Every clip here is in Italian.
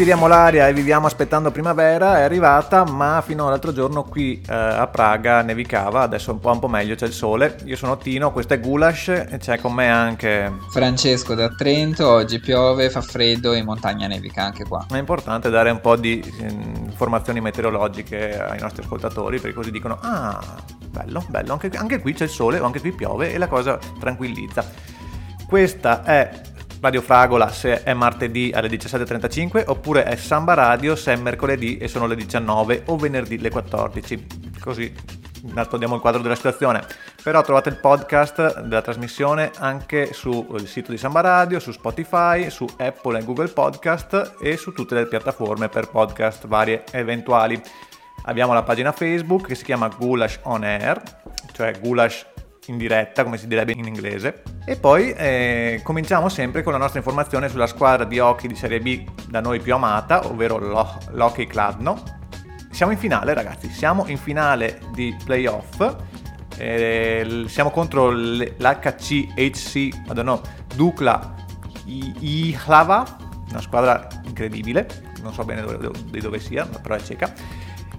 Respiriamo l'aria e viviamo aspettando primavera è arrivata, ma fino all'altro giorno qui eh, a Praga nevicava, adesso è un po', un po' meglio, c'è il sole. Io sono Tino, questo è Gulash e c'è con me anche Francesco da Trento, oggi piove, fa freddo e in montagna nevica anche qua. È importante dare un po' di eh, informazioni meteorologiche ai nostri ascoltatori, perché così dicono, ah, bello, bello, anche, anche qui c'è il sole o anche qui piove e la cosa tranquillizza. Questa è Radio Fragola se è martedì alle 17.35 oppure è Samba Radio se è mercoledì e sono le 19 o venerdì le 14. Così nascondiamo il quadro della situazione. Però trovate il podcast della trasmissione anche sul sito di Samba Radio, su Spotify, su Apple e Google Podcast e su tutte le piattaforme per podcast varie e eventuali. Abbiamo la pagina Facebook che si chiama Gulash On Air, cioè Gulash in diretta, come si direbbe in inglese. E poi eh, cominciamo sempre con la nostra informazione sulla squadra di hockey di Serie B da noi più amata, ovvero l'Hockey Kladno. Siamo in finale ragazzi, siamo in finale di playoff. Eh, siamo contro l'HCHC, Madonna, Dukla Ihlava, una squadra incredibile, non so bene di dove sia, però è cieca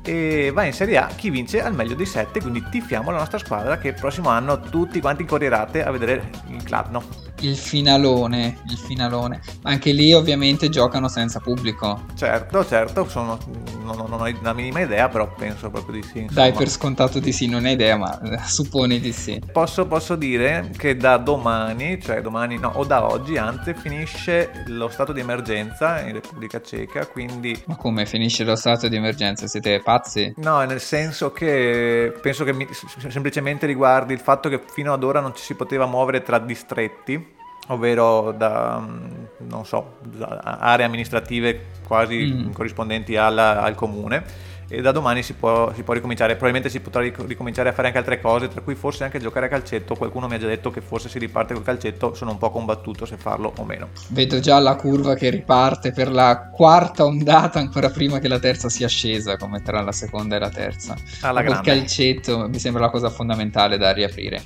e va in Serie A chi vince al meglio dei sette, quindi tifiamo la nostra squadra che il prossimo anno tutti quanti correrate a vedere il Cladno. Il finalone, il finalone. Anche lì ovviamente giocano senza pubblico. Certo, certo, sono, non, non, ho la minima idea, però penso proprio di sì. Insomma. Dai per scontato di sì, non hai idea, ma supponi di sì. Posso, posso dire che da domani, cioè domani no, o da oggi anzi, finisce lo stato di emergenza in Repubblica Ceca, quindi... Ma come finisce lo stato di emergenza? Siete pazzi? No, nel senso che penso che mi, semplicemente riguardi il fatto che fino ad ora non ci si poteva muovere tra distretti, ovvero da, mm, so, aree amministrative quasi mm. corrispondenti alla, al comune e da domani si può, si può, ricominciare, probabilmente si potrà ricominciare a fare anche altre cose, tra cui forse anche giocare a calcetto, qualcuno mi ha già detto che forse si riparte col calcetto, sono un po' combattuto se farlo o meno. Vedo già la curva che riparte per la quarta ondata ancora prima che la terza sia scesa, come tra la seconda e la terza. Alla il calcetto mi sembra la cosa fondamentale da riaprire.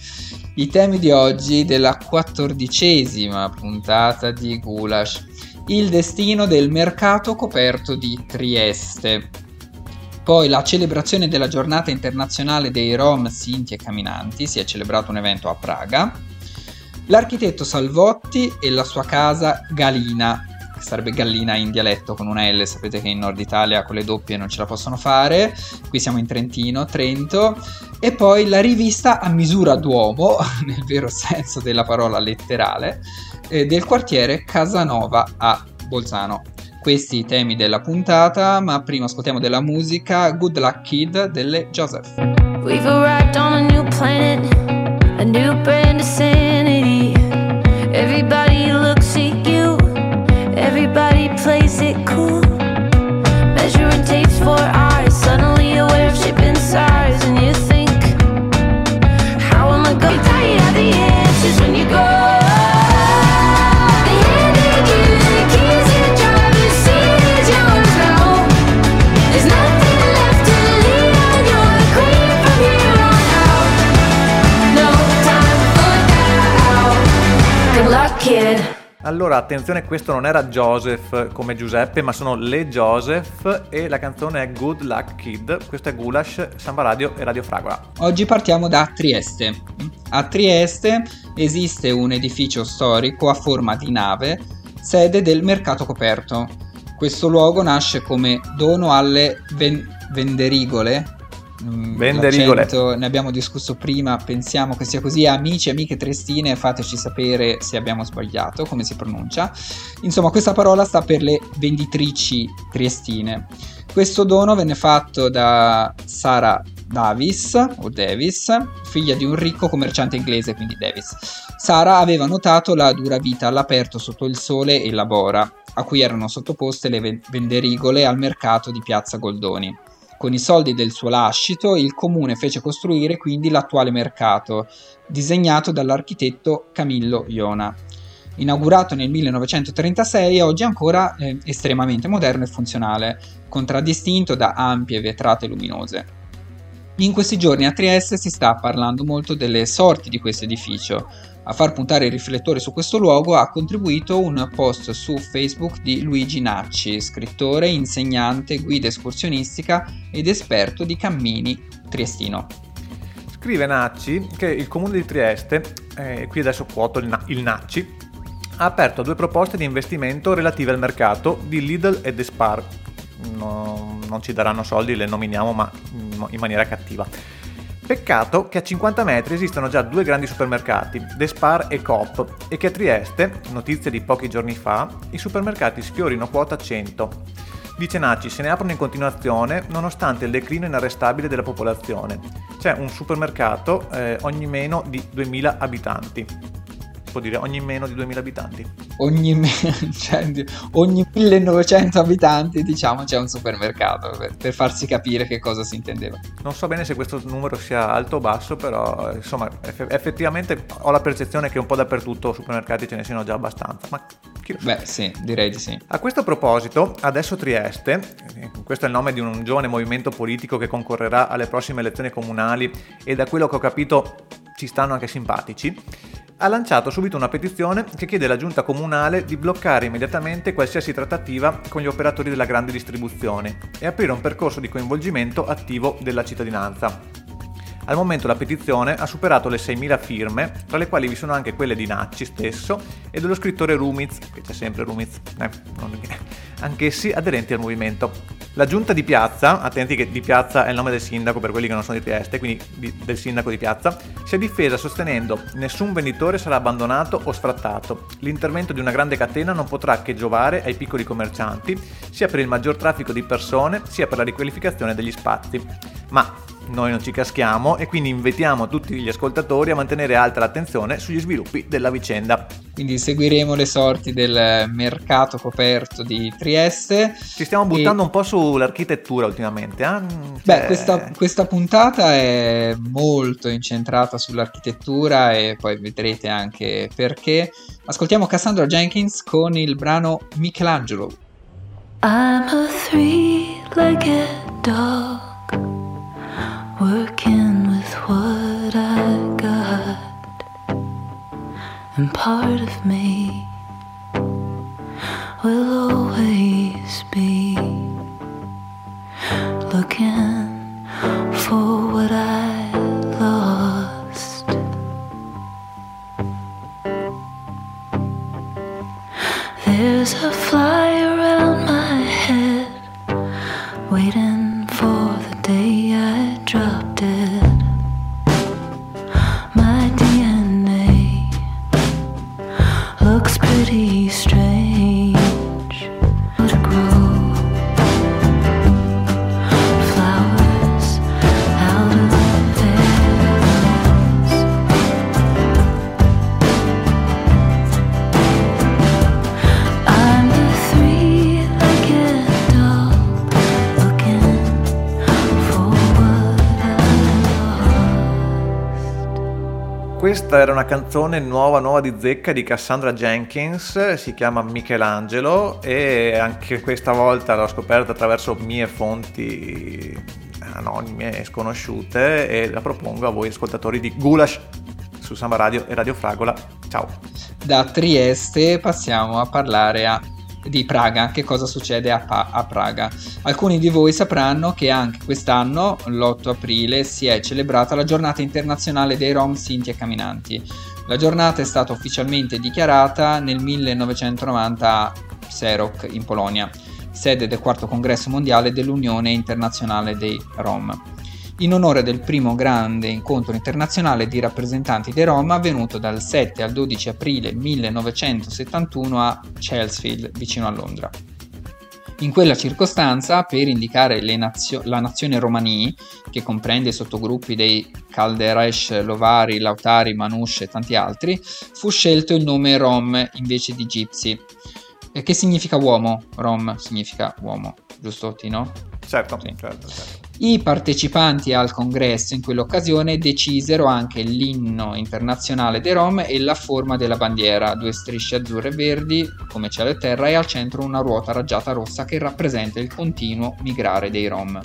I temi di oggi della quattordicesima puntata di Gulash. Il destino del mercato coperto di Trieste. Poi la celebrazione della giornata internazionale dei Rom Sinti e Camminanti, si è celebrato un evento a Praga. L'architetto Salvotti e la sua casa Galina, che sarebbe Gallina in dialetto con una L, sapete che in Nord Italia con le doppie non ce la possono fare, qui siamo in Trentino, Trento, e poi la rivista a misura d'uomo, nel vero senso della parola letterale, eh, del quartiere Casanova a Bolzano questi i temi della puntata, ma prima ascoltiamo della musica Good Luck Kid delle Joseph. We've arrived on a new planet, a new brand of sanity. Allora, attenzione, questo non era Joseph come Giuseppe, ma sono le Joseph e la canzone è Good Luck Kid. Questo è Gulash, Samba Radio e Radio Fragola. Oggi partiamo da Trieste. A Trieste esiste un edificio storico a forma di nave, sede del mercato coperto. Questo luogo nasce come dono alle ven- venderigole Mm, Venderigole. Ne abbiamo discusso prima, pensiamo che sia così. Amici, amiche triestine, fateci sapere se abbiamo sbagliato, come si pronuncia. Insomma, questa parola sta per le venditrici triestine. Questo dono venne fatto da Sara Davis, o Davis, figlia di un ricco commerciante inglese, quindi Davis. Sara aveva notato la dura vita all'aperto sotto il sole e la bora, a cui erano sottoposte le venderigole al mercato di Piazza Goldoni. Con i soldi del suo lascito, il comune fece costruire quindi l'attuale mercato, disegnato dall'architetto Camillo Iona. Inaugurato nel 1936, oggi è ancora eh, estremamente moderno e funzionale, contraddistinto da ampie vetrate luminose. In questi giorni a Trieste si sta parlando molto delle sorti di questo edificio, a far puntare il riflettore su questo luogo ha contribuito un post su Facebook di Luigi Nacci, scrittore, insegnante, guida escursionistica ed esperto di cammini triestino. Scrive Nacci che il comune di Trieste, eh, qui adesso quoto il, il Nacci, ha aperto due proposte di investimento relative al mercato di Lidl e Despar. No, non ci daranno soldi, le nominiamo ma in maniera cattiva Peccato che a 50 metri esistono già due grandi supermercati, Despar e Coop, e che a Trieste, notizia di pochi giorni fa, i supermercati sfiorino quota 100. Dice Naci, se ne aprono in continuazione nonostante il declino inarrestabile della popolazione. C'è un supermercato eh, ogni meno di 2000 abitanti può dire ogni meno di 2000 abitanti. Ogni, me- cioè, ogni 1900 abitanti, diciamo, c'è un supermercato per, per, farsi capire che cosa si intendeva. Non so bene se questo numero sia alto o basso, però insomma, eff- effettivamente ho la percezione che un po' dappertutto supermercati ce ne siano già abbastanza. Ma chi lo sa? Beh, sì, direi di sì. A questo proposito, adesso Trieste, questo è il nome di un giovane movimento politico che concorrerà alle prossime elezioni comunali e da quello che ho capito ci stanno anche simpatici ha lanciato subito una petizione che chiede alla giunta comunale di bloccare immediatamente qualsiasi trattativa con gli operatori della grande distribuzione e aprire un percorso di coinvolgimento attivo della cittadinanza. Al momento la petizione ha superato le 6.000 firme, tra le quali vi sono anche quelle di Nacci stesso e dello scrittore Rumiz, che c'è sempre Rumiz, eh, non... anch'essi aderenti al movimento. La giunta di piazza, attenti che di piazza è il nome del sindaco per quelli che non sono di Trieste, quindi di, del sindaco di piazza, si è difesa sostenendo nessun venditore sarà abbandonato o sfrattato. L'intervento di una grande catena non potrà che giovare ai piccoli commercianti, sia per il maggior traffico di persone, sia per la riqualificazione degli spazi. Ma noi non ci caschiamo e quindi invitiamo tutti gli ascoltatori a mantenere alta l'attenzione sugli sviluppi della vicenda. Quindi seguiremo le sorti del mercato coperto di Trieste. Ci stiamo buttando e... un po' sull'architettura ultimamente. Eh? Cioè... Beh, questa, questa, puntata è molto incentrata sull'architettura e poi vedrete anche perché. Ascoltiamo Cassandra Jenkins con il brano Michelangelo. I'm a three-legged dog. Working with what I got, and part of me will always be looking for what I lost. There's a fly around my head waiting day I dropped it. Questa era una canzone nuova, nuova di zecca di Cassandra Jenkins, si chiama Michelangelo e anche questa volta l'ho scoperta attraverso mie fonti anonime e sconosciute e la propongo a voi ascoltatori di Gulash su Samba Radio e Radio Fragola. Ciao. Da Trieste passiamo a parlare a di Praga, che cosa succede a, pa- a, Praga. Alcuni di voi sapranno che anche quest'anno, l'8 aprile, si è celebrata la giornata internazionale dei Rom, Sinti e Camminanti. La giornata è stata ufficialmente dichiarata nel 1990 a Serok, in Polonia, sede del quarto congresso mondiale dell'Unione Internazionale dei Rom in onore del primo grande incontro internazionale di rappresentanti dei Rom avvenuto dal 7 al 12 aprile 1971 a Chelsfield, vicino a Londra. In quella circostanza, per indicare nazio- la nazione romani, che comprende i sottogruppi dei Calderesh, Lovari, Lautari, Manush e tanti altri, fu scelto il nome Rom invece di Gypsy. Che significa uomo? Rom significa uomo, giusto Tino? Certo, sì. certo, certo. I partecipanti al congresso in quell'occasione decisero anche l'inno internazionale dei Rom e la forma della bandiera, due strisce azzurre e verdi come cielo e terra e al centro una ruota raggiata rossa che rappresenta il continuo migrare dei Rom.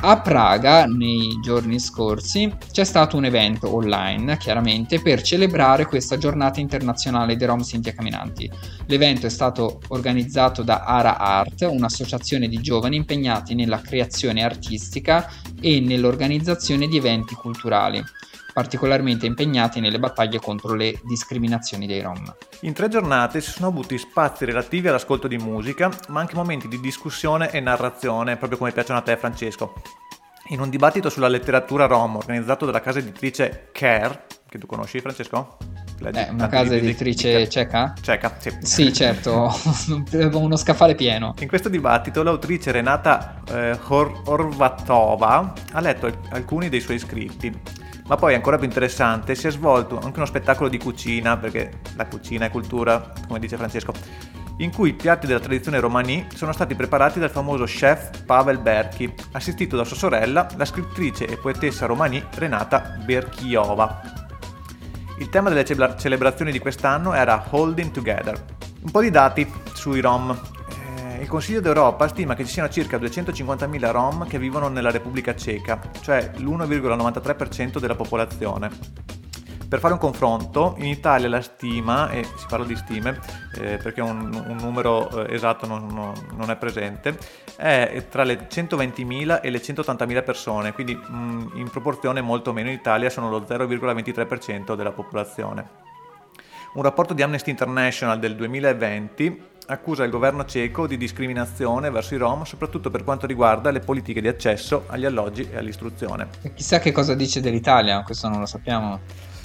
A Praga, nei giorni scorsi, c'è stato un evento online, chiaramente, per celebrare questa giornata internazionale dei Rom Sinti e Camminanti. L'evento è stato organizzato da Ara Art, un'associazione di giovani impegnati nella creazione artistica e nell'organizzazione di eventi culturali particolarmente impegnati nelle battaglie contro le discriminazioni dei Rom. In tre giornate si sono avuti spazi relativi all'ascolto di musica, ma anche momenti di discussione e narrazione, proprio come piacciono a te Francesco. In un dibattito sulla letteratura rom organizzato dalla casa editrice Care, che tu conosci Francesco? Leggi, eh, una casa editrice di... ceca? Ceca, sì. Sì, certo, uno scaffale pieno. In questo dibattito l'autrice Renata eh, Hor- Orvatova ha letto alcuni dei suoi scritti ma poi ancora più interessante si è svolto anche uno spettacolo di cucina, perché la cucina è cultura, come dice Francesco, in cui i piatti della tradizione romani sono stati preparati dal famoso chef Pavel Berchi, assistito da sua sorella, la scrittrice e poetessa romani Renata Berchiova. Il tema delle celebrazioni di quest'anno era Holding Together. Un po' di dati sui Rom il Consiglio d'Europa stima che ci siano circa 250.000 Rom che vivono nella Repubblica Ceca, cioè l'1,93% della popolazione. Per fare un confronto, in Italia la stima, e si parla di stime eh, perché un, un numero eh, esatto non, non, non, è presente, è tra le 120.000 e le 180.000 persone, quindi mh, mm, in proporzione molto meno in Italia sono lo 0,23% della popolazione. Un rapporto di Amnesty International del 2020 accusa il governo ceco di discriminazione verso i Rom, soprattutto per quanto riguarda le politiche di accesso agli alloggi e all'istruzione. E chissà che cosa dice dell'Italia, questo non lo sappiamo.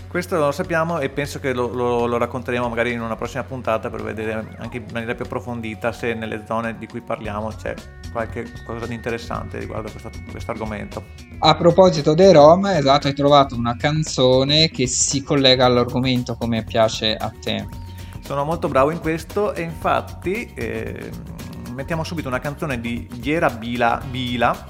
Questo lo sappiamo e penso che lo, lo, lo, racconteremo magari in una prossima puntata per vedere anche in maniera più approfondita se nelle zone di cui parliamo c'è qualche cosa di interessante riguardo a questo argomento. A proposito dei Rom, esatto, hai trovato una canzone che si collega all'argomento come piace a te. Sono molto bravo in questo e infatti eh, mettiamo subito una canzone di Viera Bila, Bila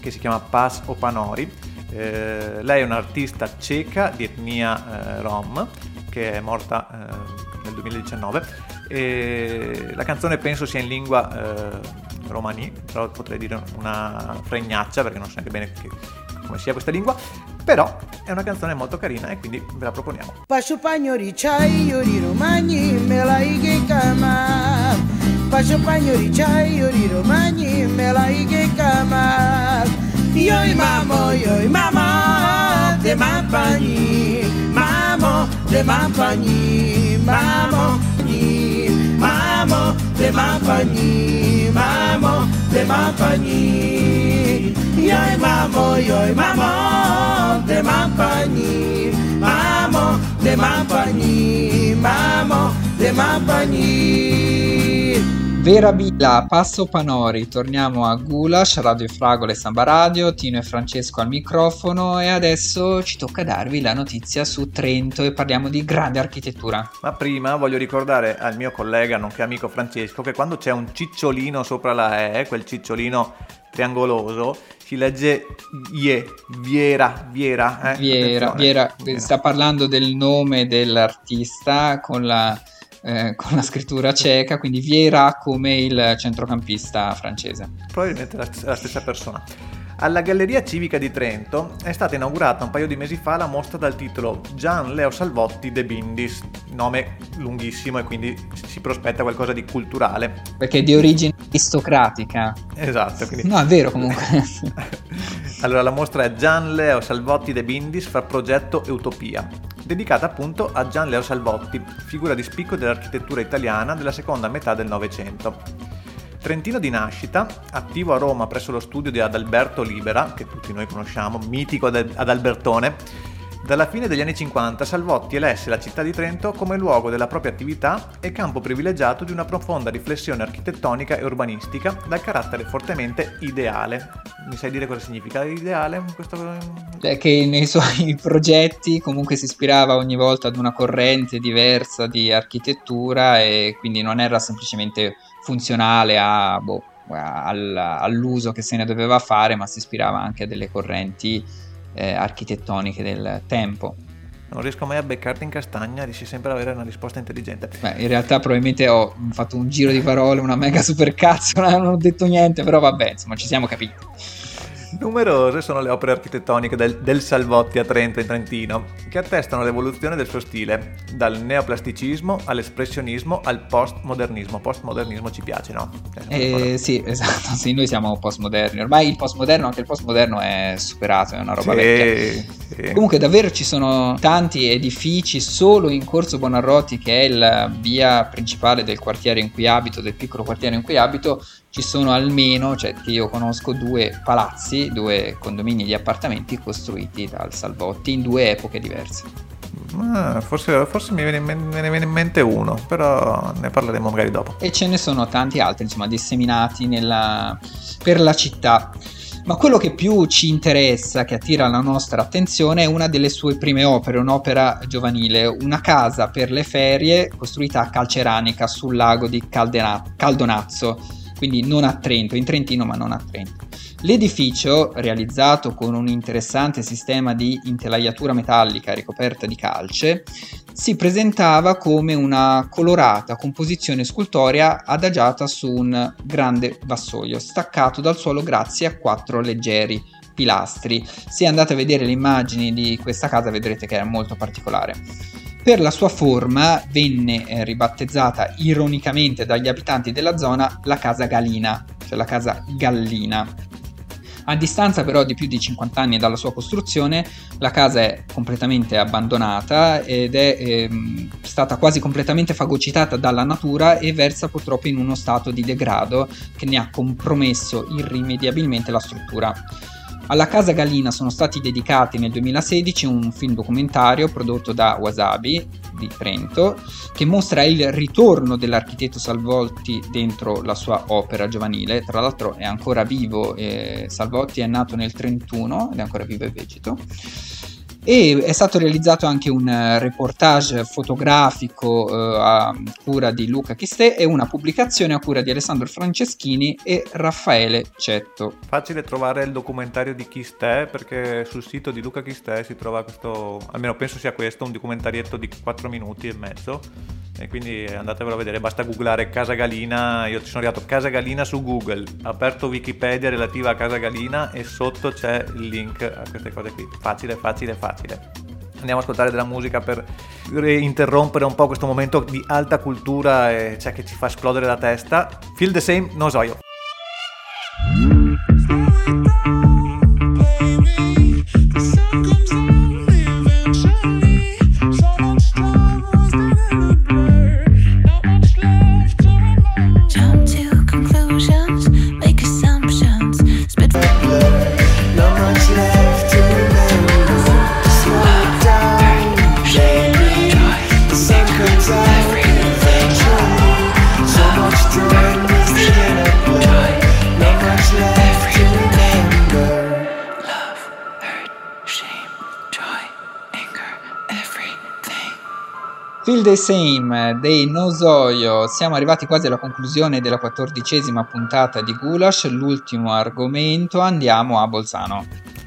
che si chiama Pas Opanori. Eh, lei è un'artista ceca di etnia eh, rom che è morta eh, nel 2019 e la canzone penso sia in lingua eh, romani, però potrei dire una fregnaccia perché non so neanche bene che, come sia questa lingua, però è una canzone molto carina e quindi ve la proponiamo. Pascio pagnori c'hai io di romani me la che cama. Pascio pagnori c'hai io di romani me la che cama. Yoi mamo, yoi mama, de mampani, mamo, de mampani, mamo, ni, mamo, de mampani, mamo, de mampani. Yoi mamo, yoi mamo, de mampani, mamo, de mampani, mamo, de mampani. Vera Bila, Passo Panori, torniamo a Gulash, Radio Fragole Samba Radio, Tino e Francesco al microfono e adesso ci tocca darvi la notizia su Trento e parliamo di grande architettura. Ma prima voglio ricordare al mio collega, nonché amico Francesco, che quando c'è un cicciolino sopra la E, quel cicciolino triangoloso, si legge Ie, Viera, Viera. Eh? Viera, Viera, sta parlando del nome dell'artista con la eh, con la scrittura ceca, quindi Vieira come il centrocampista francese. Probabilmente la, la stessa persona. Alla Galleria Civica di Trento è stata inaugurata un paio di mesi fa la mostra dal titolo Gian Leo Salvotti De Bindis, nome lunghissimo e quindi si prospetta qualcosa di culturale. Perché è di origine aristocratica. Esatto. Quindi... No, è vero comunque. allora la mostra è Gian Leo Salvotti De Bindis fra progetto e utopia dedicata appunto a Gian Leo Salvotti, figura di spicco dell'architettura italiana della seconda metà del Novecento. Trentino di nascita, attivo a Roma presso lo studio di Adalberto Libera, che tutti noi conosciamo, mitico ad Albertone, Dalla fine degli anni 50 Salvotti elesse la città di Trento come luogo della propria attività e campo privilegiato di una profonda riflessione architettonica e urbanistica dal carattere fortemente ideale. Mi sai dire cosa significa ideale? Questo... Cioè che nei suoi progetti comunque si ispirava ogni volta ad una corrente diversa di architettura e quindi non era semplicemente funzionale a, boh, al, all'uso che se ne doveva fare, ma si ispirava anche a delle correnti eh, architettoniche del tempo. Non riesco mai a beccarti in castagna, riesci sempre ad avere una risposta intelligente. Beh, in realtà probabilmente ho fatto un giro di parole, una mega super cazzo, non ho detto niente, però vabbè, insomma, ci siamo capiti. Numerose sono le opere architettoniche del, del, Salvotti a Trento in Trentino, che attestano l'evoluzione del suo stile, dal neoplasticismo all'espressionismo al postmodernismo. Postmodernismo ci piace, no? Eh, sì, esatto, sì, noi siamo postmoderni. Ormai il postmoderno, anche il postmoderno è superato, è una roba sì, vecchia. Sì. Comunque davvero ci sono tanti edifici solo in Corso Bonarroti, che è la via principale del quartiere in cui abito, del piccolo quartiere in cui abito, ci sono almeno, cioè che io conosco due palazzi, due condomini di appartamenti costruiti dal Salvotti in due epoche diverse. Ah, forse, forse mi, viene, me ne viene in mente uno, però ne parleremo magari dopo. E ce ne sono tanti altri, insomma, disseminati nella, per la città. Ma quello che più ci interessa, che attira la nostra attenzione, è una delle sue prime opere, un'opera giovanile, una casa per le ferie costruita a Calceranica sul lago di Caldena- Caldonazzo quindi non a Trento, in Trentino ma non a Trento. L'edificio, realizzato con un interessante sistema di intelaiatura metallica ricoperta di calce, si presentava come una colorata composizione scultorea adagiata su un grande vassoio, staccato dal suolo grazie a quattro leggeri pilastri. Se andate a vedere le immagini di questa casa vedrete che era molto particolare. Per la sua forma venne eh, ribattezzata ironicamente dagli abitanti della zona la casa Galina, cioè la casa Gallina. A distanza però di più di 50 anni dalla sua costruzione, la casa è completamente abbandonata ed è ehm, stata quasi completamente fagocitata dalla natura e versa purtroppo in uno stato di degrado che ne ha compromesso irrimediabilmente la struttura. Alla Casa Galina sono stati dedicati nel 2016 un film documentario prodotto da Wasabi di Trento che mostra il ritorno dell'architetto Salvolti dentro la sua opera giovanile. Tra l'altro è ancora vivo, eh, Salvolti è nato nel 31 ed è ancora vivo e vegeto e è stato realizzato anche un eh, reportage fotografico eh, a cura di Luca Chistè e una pubblicazione a cura di Alessandro Franceschini e Raffaele Cetto. Facile trovare il documentario di Chistè perché sul sito di Luca Chistè si trova questo, almeno penso sia questo, un documentarietto di 4 minuti e mezzo e quindi andatevelo a vedere, basta googlare Casa Galina, io ci sono arrivato Casa Galina su Google, aperto Wikipedia relativa a Casa Galina e sotto c'è il link a queste cose qui, facile, facile, facile. Andiamo a ascoltare della musica per interrompere un po' questo momento di alta cultura e, cioè, che ci fa esplodere la testa. Feel the same, Nosoio. Feel the Same dei Nosoio, siamo arrivati quasi alla conclusione della quattordicesima puntata di Gulash, l'ultimo argomento, andiamo a Bolzano.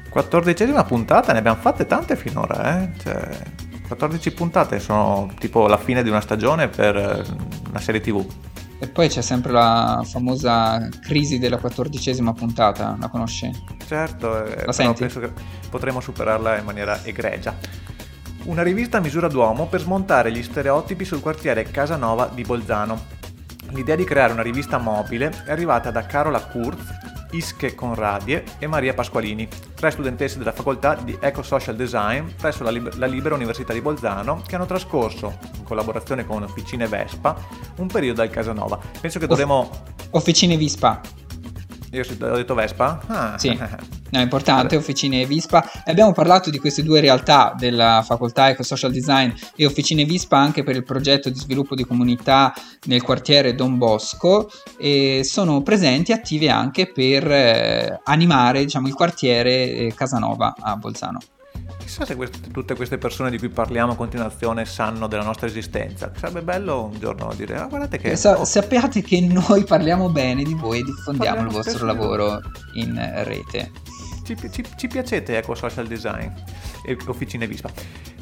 Quattordicesima puntata, ne abbiamo fatte tante finora, eh? Cioè, 14 puntate sono tipo la fine di una stagione per una serie tv. E poi c'è sempre la famosa crisi della quattordicesima puntata, la conosci? Certo, eh, la senti? penso che potremo superarla in maniera egregia. Una rivista a misura d'uomo per smontare gli stereotipi sul quartiere Casanova di Bolzano. L'idea di creare una rivista mobile è arrivata da Carola Kurz, Ische Conradie e Maria Pasqualini, tre studentesse della facoltà di Eco-Social Design presso la, Liber- la Libera Università di Bolzano che hanno trascorso, in collaborazione con Officine Vespa, un periodo al Casanova. Penso che dovremo... Officine Vispa. Io ho detto Vespa? Ah. Sì. No, è importante, Officine Vispa. Abbiamo parlato di queste due realtà della facoltà Eco Social Design e Officine Vispa anche per il progetto di sviluppo di comunità nel quartiere Don Bosco e sono presenti e attive anche per eh, animare diciamo, il quartiere eh, Casanova a Bolzano. Chissà se queste, tutte queste persone di cui parliamo a continuazione sanno della nostra esistenza. Sarebbe bello un giorno dire, ah, guardate che... Sa- oh. Sappiate che noi parliamo bene di voi e diffondiamo parliamo il vostro lavoro in rete. Ci, ci, ci piacete Eco Social Design e Officine Vispa.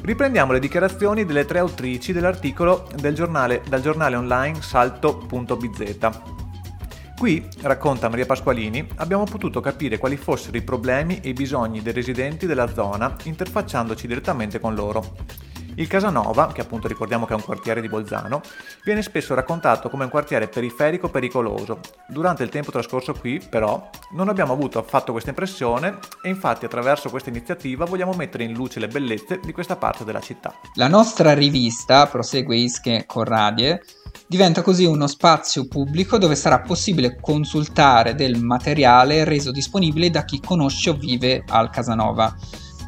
Riprendiamo le dichiarazioni delle tre autrici dell'articolo del giornale, dal giornale online salto.bz. Qui, racconta Maria Pasqualini, abbiamo potuto capire quali fossero i problemi e i bisogni dei residenti della zona interfacciandoci direttamente con loro. Il Casanova, che appunto ricordiamo che è un quartiere di Bolzano, viene spesso raccontato come un quartiere periferico pericoloso. Durante il tempo trascorso qui, però, non abbiamo avuto affatto questa impressione e infatti attraverso questa iniziativa vogliamo mettere in luce le bellezze di questa parte della città. La nostra rivista, prosegue Ische Corradie, Diventa così uno spazio pubblico dove sarà possibile consultare del materiale reso disponibile da chi conosce o vive al Casanova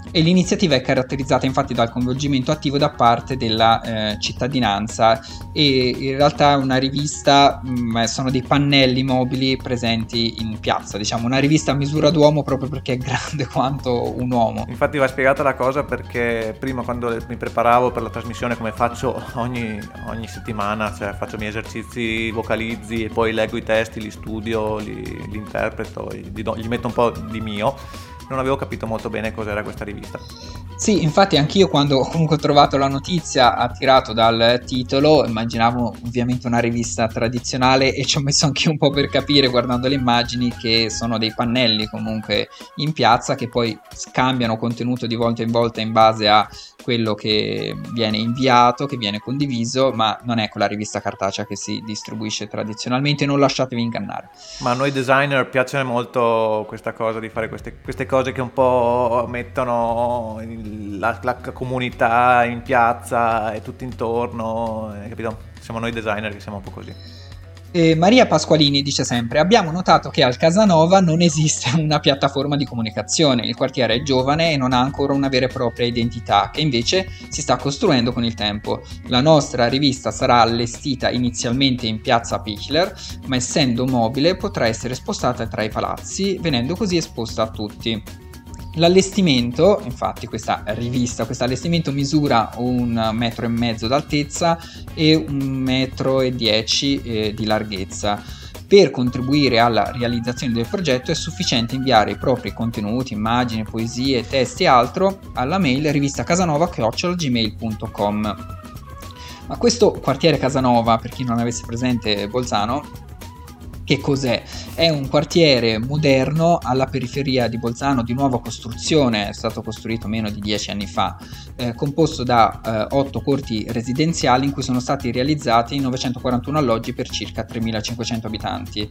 e l'iniziativa è caratterizzata infatti dal coinvolgimento attivo da parte della eh, cittadinanza. E in realtà è una rivista mh, mm, sono dei pannelli mobili presenti in piazza diciamo una rivista a misura d'uomo proprio perché è grande quanto un uomo. Infatti va spiegata la cosa perché prima quando mi preparavo per la trasmissione come faccio ogni, ogni settimana cioè faccio i miei esercizi vocalizzi e poi leggo i testi li studio li, li interpreto gli, do, gli metto un po' di mio non avevo capito molto bene cos'era questa rivista. Sì, infatti anch'io quando comunque ho trovato la notizia attirato dal titolo, immaginavo ovviamente una rivista tradizionale e ci ho messo anche un po' per capire guardando le immagini che sono dei pannelli comunque in piazza che poi scambiano contenuto di volta in volta in base a quello che viene inviato, che viene condiviso, ma non è quella rivista cartacea che si distribuisce tradizionalmente, non lasciatevi ingannare. Ma a noi designer piace molto questa cosa di fare queste, queste cose che un po' mettono la, la, comunità in piazza e tutto intorno, eh, capito? Siamo noi designer che siamo un po' così. E Maria Pasqualini dice sempre: Abbiamo notato che al Casanova non esiste una piattaforma di comunicazione. Il quartiere è giovane e non ha ancora una vera e propria identità, che invece si sta costruendo con il tempo. La nostra rivista sarà allestita inizialmente in piazza Pichler, ma essendo mobile potrà essere spostata tra i palazzi, venendo così esposta a tutti. L'allestimento, infatti questa rivista, questo allestimento misura un metro e mezzo d'altezza e un metro e dieci eh, di larghezza. Per contribuire alla realizzazione del progetto è sufficiente inviare i propri contenuti, immagini, poesie, testi e altro alla mail rivista casanova.gmail.com. Ma questo quartiere Casanova, per chi non avesse presente Bolzano, che cos'è? È un quartiere moderno alla periferia di Bolzano di nuova costruzione, è stato costruito meno di dieci anni fa, eh, composto da eh, otto corti residenziali in cui sono stati realizzati 941 alloggi per circa 3500 abitanti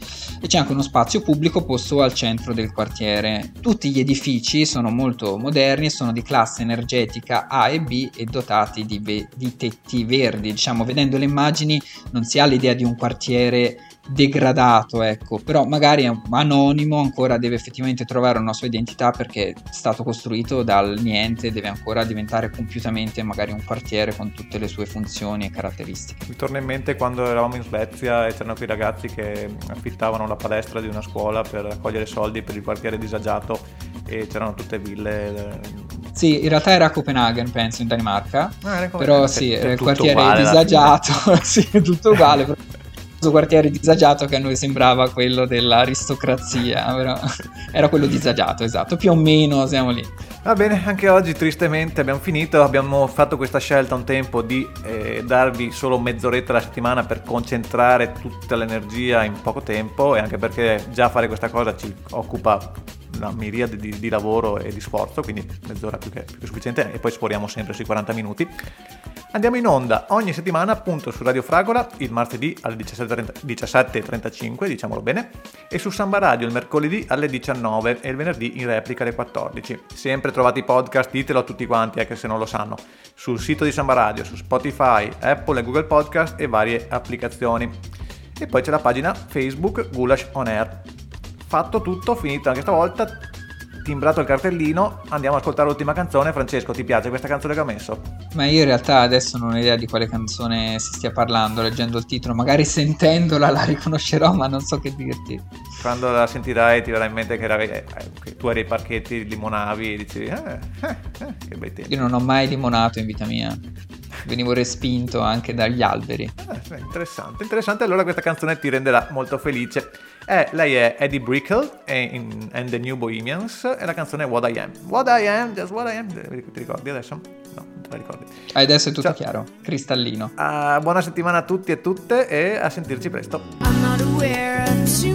e c'è anche uno spazio pubblico posto al centro del quartiere. Tutti gli edifici sono molto moderni e sono di classe energetica A e B e dotati di, ve- di tetti verdi. Diciamo, vedendo le immagini non si ha l'idea di un quartiere degradato, ecco, però magari è anonimo, ancora deve effettivamente trovare una sua identità perché è stato costruito dal niente, deve ancora diventare compiutamente magari un quartiere con tutte le sue funzioni e caratteristiche. Mi torna in mente quando eravamo in Svezia e c'erano quei ragazzi che affittavano la palestra di una scuola per raccogliere soldi per il quartiere disagiato e c'erano tutte ville. Sì, in realtà era a Copenaghen, penso, in Danimarca. Ah, però sì, era il quartiere disagiato, sì, è tutto uguale. Quartiere disagiato che a noi sembrava quello dell'aristocrazia, però era quello disagiato, esatto, più o meno siamo lì. Va bene, anche oggi tristemente abbiamo finito, abbiamo fatto questa scelta un tempo di eh, darvi solo mezz'oretta alla settimana per concentrare tutta l'energia in poco tempo e anche perché già fare questa cosa ci occupa una miriade di, di, lavoro e di sforzo, quindi mezz'ora più che, più che sufficiente e poi sporiamo sempre sui 40 minuti. Andiamo in onda ogni settimana appunto su Radio Fragola il martedì alle 17.35, diciamolo bene, e su Samba Radio il mercoledì alle 19 e il venerdì in replica alle 14. Sempre trovate i podcast, ditelo a tutti quanti, anche se non lo sanno, sul sito di Samba Radio, su Spotify, Apple e Google Podcast e varie applicazioni. E poi c'è la pagina Facebook Gulash On Air. Fatto tutto, finito anche stavolta, timbrato il cartellino, andiamo ad ascoltare l'ultima canzone. Francesco, ti piace questa canzone che ho messo? Ma io in realtà adesso non ho idea di quale canzone si stia parlando, leggendo il titolo, magari sentendola la riconoscerò, ma non so che dirti. Quando la sentirai ti verrà in mente che, era, eh, che tu eri ai parchetti, limonavi e dicevi, eh, eh, eh, che bei tempi. Io non ho mai limonato in vita mia. Venivo respinto anche dagli alberi. Eh, interessante, interessante. Allora questa canzone ti renderà molto felice. Eh, lei è Eddie Brickle in, and the New Bohemians e la canzone è What I Am. What I Am, just what I am. Ti ricordi adesso? No, non te la ricordi. Adesso è tutto Ciao. chiaro, cristallino. Uh, buona settimana a tutti e tutte e a sentirci presto. I'm not aware of too